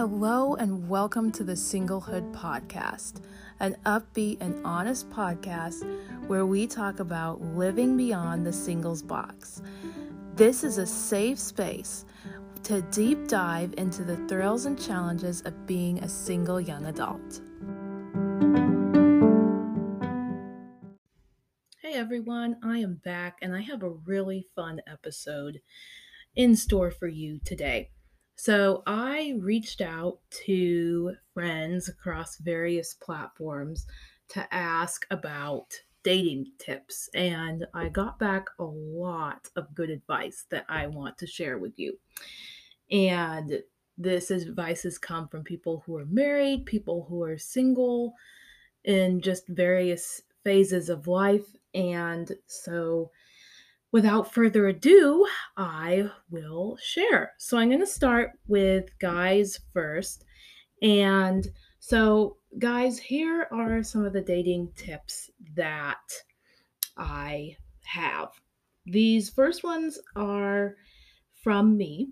Hello, and welcome to the Singlehood Podcast, an upbeat and honest podcast where we talk about living beyond the singles box. This is a safe space to deep dive into the thrills and challenges of being a single young adult. Hey everyone, I am back and I have a really fun episode in store for you today. So I reached out to friends across various platforms to ask about dating tips, and I got back a lot of good advice that I want to share with you. And this advice has come from people who are married, people who are single, in just various phases of life. And so without further ado, I will share. So I'm going to start with guys first. And so, guys, here are some of the dating tips that I have. These first ones are from me.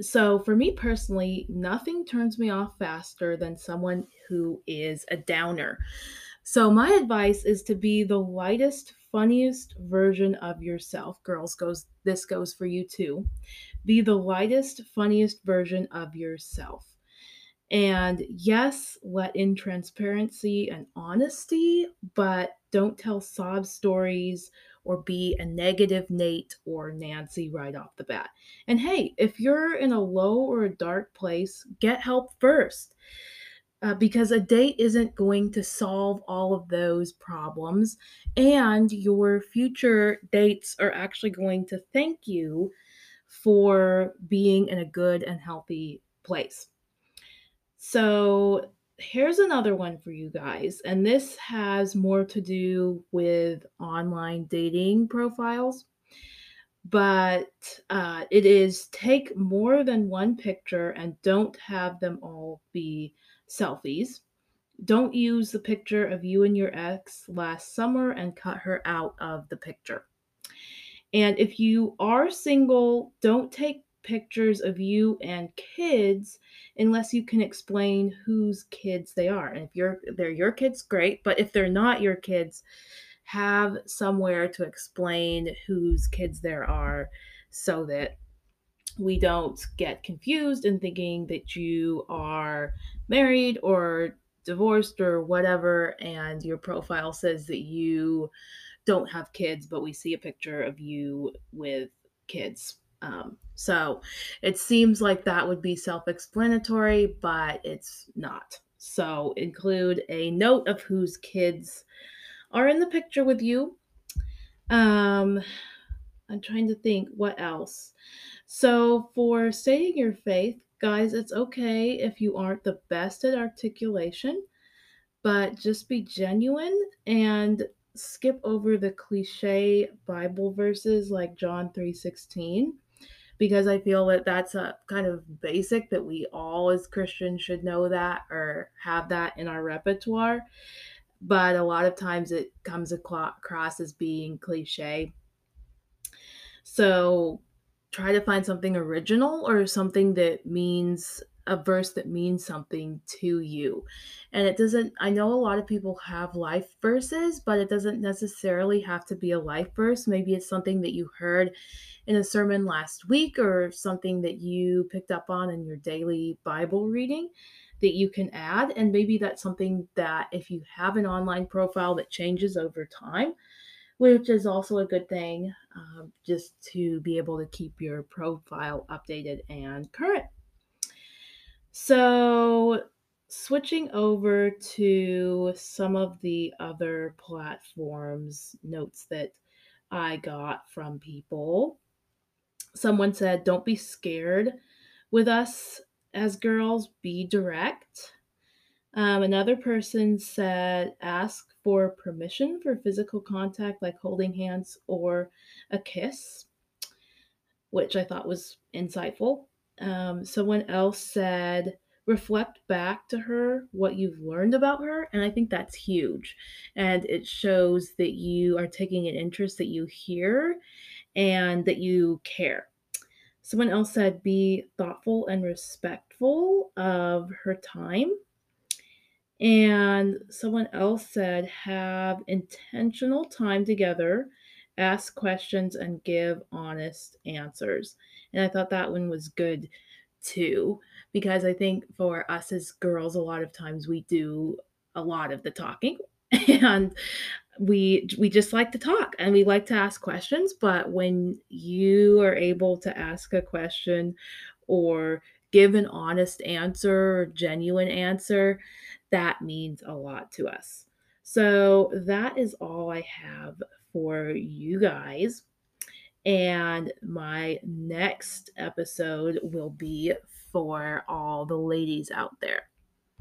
So, for me personally, nothing turns me off faster than someone who is a downer. So, my advice is to be the lightest, funniest version of yourself. Girls goes this goes for you too. Be the lightest, funniest version of yourself. And yes, let in transparency and honesty, but don't tell sob stories or be a negative Nate or Nancy right off the bat. And hey, if you're in a low or a dark place, get help first uh, because a date isn't going to solve all of those problems. And your future dates are actually going to thank you for being in a good and healthy place. So, here's another one for you guys. And this has more to do with online dating profiles. But uh, it is take more than one picture and don't have them all be selfies. Don't use the picture of you and your ex last summer and cut her out of the picture. And if you are single, don't take pictures of you and kids unless you can explain whose kids they are. And if you're they're your kids, great. But if they're not your kids, have somewhere to explain whose kids there are so that we don't get confused in thinking that you are married or divorced or whatever, and your profile says that you don't have kids, but we see a picture of you with kids. Um, so it seems like that would be self explanatory, but it's not. So include a note of whose kids are in the picture with you. Um, I'm trying to think what else. So, for stating your faith, guys, it's okay if you aren't the best at articulation, but just be genuine and skip over the cliche Bible verses like John 3:16 because I feel that that's a kind of basic that we all as Christians should know that or have that in our repertoire. But a lot of times it comes across as being cliche. So try to find something original or something that means a verse that means something to you. And it doesn't, I know a lot of people have life verses, but it doesn't necessarily have to be a life verse. Maybe it's something that you heard in a sermon last week or something that you picked up on in your daily Bible reading that you can add. And maybe that's something that if you have an online profile that changes over time, which is also a good thing um, just to be able to keep your profile updated and current. So, switching over to some of the other platforms, notes that I got from people. Someone said, Don't be scared with us as girls, be direct. Um, another person said, ask for permission for physical contact, like holding hands or a kiss, which I thought was insightful. Um, someone else said, reflect back to her what you've learned about her. And I think that's huge. And it shows that you are taking an interest, that you hear, and that you care. Someone else said, be thoughtful and respectful of her time. And someone else said, have intentional time together, ask questions, and give honest answers. And I thought that one was good too, because I think for us as girls, a lot of times we do a lot of the talking and we we just like to talk and we like to ask questions but when you are able to ask a question or give an honest answer or genuine answer that means a lot to us. So that is all i have for you guys. And my next episode will be for all the ladies out there